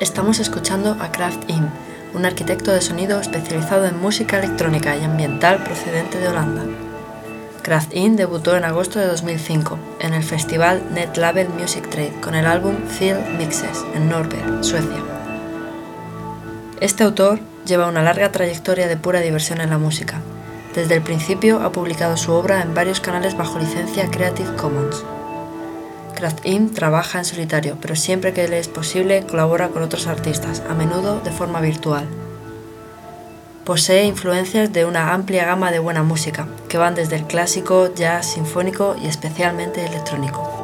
Estamos escuchando a Kraft In, un arquitecto de sonido especializado en música electrónica y ambiental procedente de Holanda. Kraft In debutó en agosto de 2005 en el festival Net Label Music Trade con el álbum Field Mixes en Norberg, Suecia. Este autor lleva una larga trayectoria de pura diversión en la música. Desde el principio ha publicado su obra en varios canales bajo licencia Creative Commons. Kraft In trabaja en solitario, pero siempre que le es posible colabora con otros artistas, a menudo de forma virtual. Posee influencias de una amplia gama de buena música, que van desde el clásico, jazz, sinfónico y especialmente electrónico.